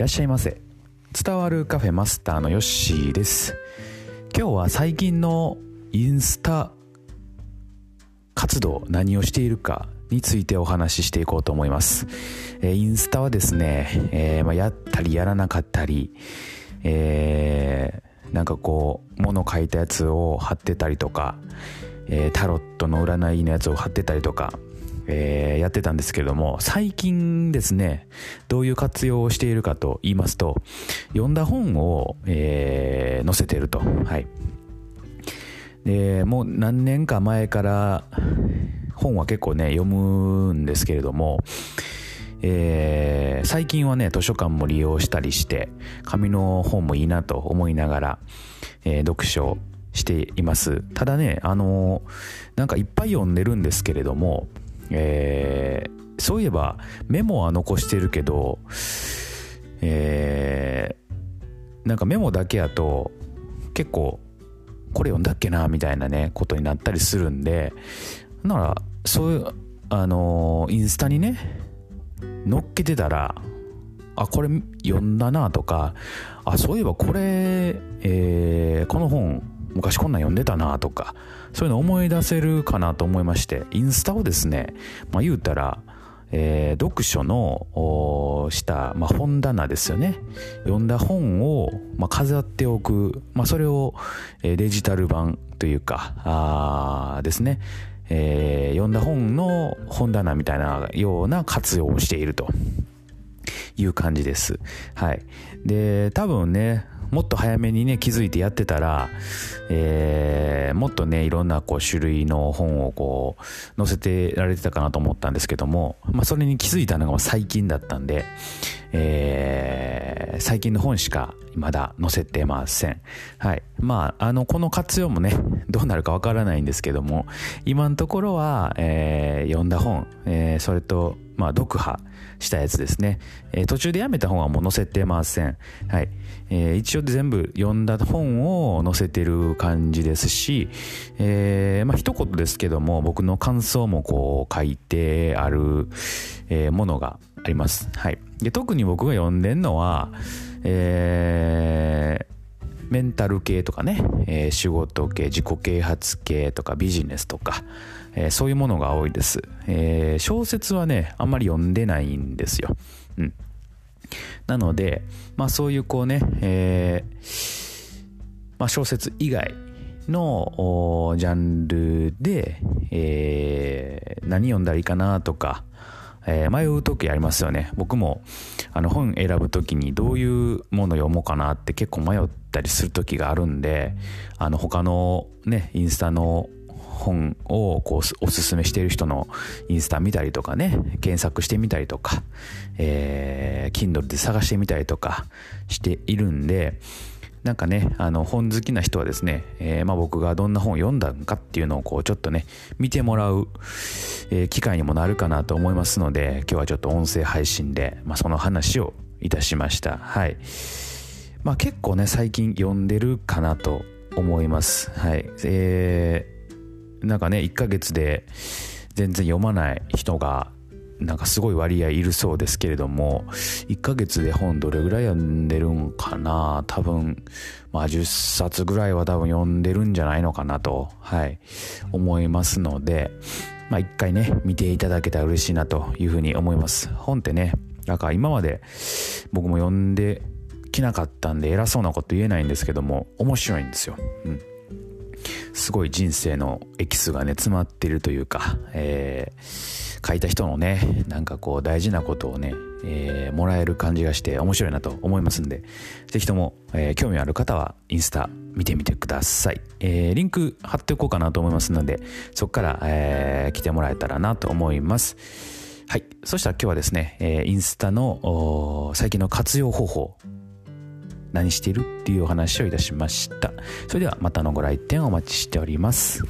らっしゃいませ。伝わるカフェマスターのヨッシーです。今日は最近のインスタ活動何をしているかについてお話ししていこうと思います、えー、インスタはですね、えー、まあ、やったりやらなかったり、えー、なんかこう物書いたやつを貼ってたりとか、えタロットの占いのやつを貼ってたりとかえー、やってたんですけれども、最近ですね、どういう活用をしているかと言いますと、読んだ本を、えー、載せてると。はい。で、もう何年か前から本は結構ね、読むんですけれども、えー、最近はね、図書館も利用したりして、紙の本もいいなと思いながら、えー、読書しています。ただね、あのー、なんかいっぱい読んでるんですけれども、えー、そういえばメモは残してるけど、えー、なんかメモだけやと結構これ読んだっけなみたいなねことになったりするんでならそういうあのー、インスタにね載っけてたらあこれ読んだなとかあそういえばこれ、えー、この本昔こんなん読んでたなとか、そういうの思い出せるかなと思いまして、インスタをですね、まあ言うたら、えー、読書のした、まあ、本棚ですよね。読んだ本を、まあ、飾っておく、まあ、それを、えー、デジタル版というか、あですね、えー、読んだ本の本棚みたいなような活用をしているという感じです。はい。で、多分ね、もっと早めにね、気づいてやってたら、えー、もっとね、いろんなこう種類の本をこう、載せてられてたかなと思ったんですけども、まあそれに気づいたのが最近だったんで、えー、最近の本しかまだ載せてません。はい。まあ、あの、この活用もね、どうなるかわからないんですけども、今のところは、えー、読んだ本、えー、それと、まあ、読破したやつですね。えー、途中でやめた本はもう載せてません。はい。えー、一応全部読んだ本を載せてる感じですし、えー、まあ、一言ですけども、僕の感想もこう書いてある、えー、ものがあります。はい。で、特に僕が読んでんのは、えー、メンタル系とかね、えー、仕事系、自己啓発系とかビジネスとか、えー、そういうものが多いです。えー、小説はね、あんまり読んでないんですよ。うん。なので、まあそういうこうね、え、まあ小説以外のジャンルで、え、何読んだらいいかなとか、えー、迷う時ありますよね。僕もあの本選ぶ時にどういうもの読もうかなって結構迷ったりする時があるんで、あの他のね、インスタの本をこうおすすめしている人のインスタ見たりとかね、検索してみたりとか、えー、Kindle で探してみたりとかしているんで、なんかね、あの、本好きな人はですね、えー、まあ僕がどんな本を読んだんかっていうのをこう、ちょっとね、見てもらう、えー、機会にもなるかなと思いますので、今日はちょっと音声配信で、まあその話をいたしました。はい。まあ結構ね、最近読んでるかなと思います。はい。えー、なんかね、1ヶ月で全然読まない人がなんかすごい割合いるそうですけれども、1ヶ月で本どれぐらい読んでるんかな？多分、まあ10冊ぐらいは多分読んでるんじゃないのかなと、はい、思いますので、まあ一回ね、見ていただけたら嬉しいなというふうに思います。本ってね、なんか今まで僕も読んできなかったんで偉そうなこと言えないんですけども、面白いんですよ。うん。すごい人生のエキスがね、詰まっているというか、えー、書いた人のね、なんかこう大事なことをね、えー、もらえる感じがして面白いなと思いますんで、ぜひとも、えー、興味ある方はインスタ見てみてください。えー、リンク貼っておこうかなと思いますので、そこから、えー、来てもらえたらなと思います。はい。そしたら今日はですね、えー、インスタの最近の活用方法何している？っていうお話をいたしました。それではまたのご来店お待ちしております。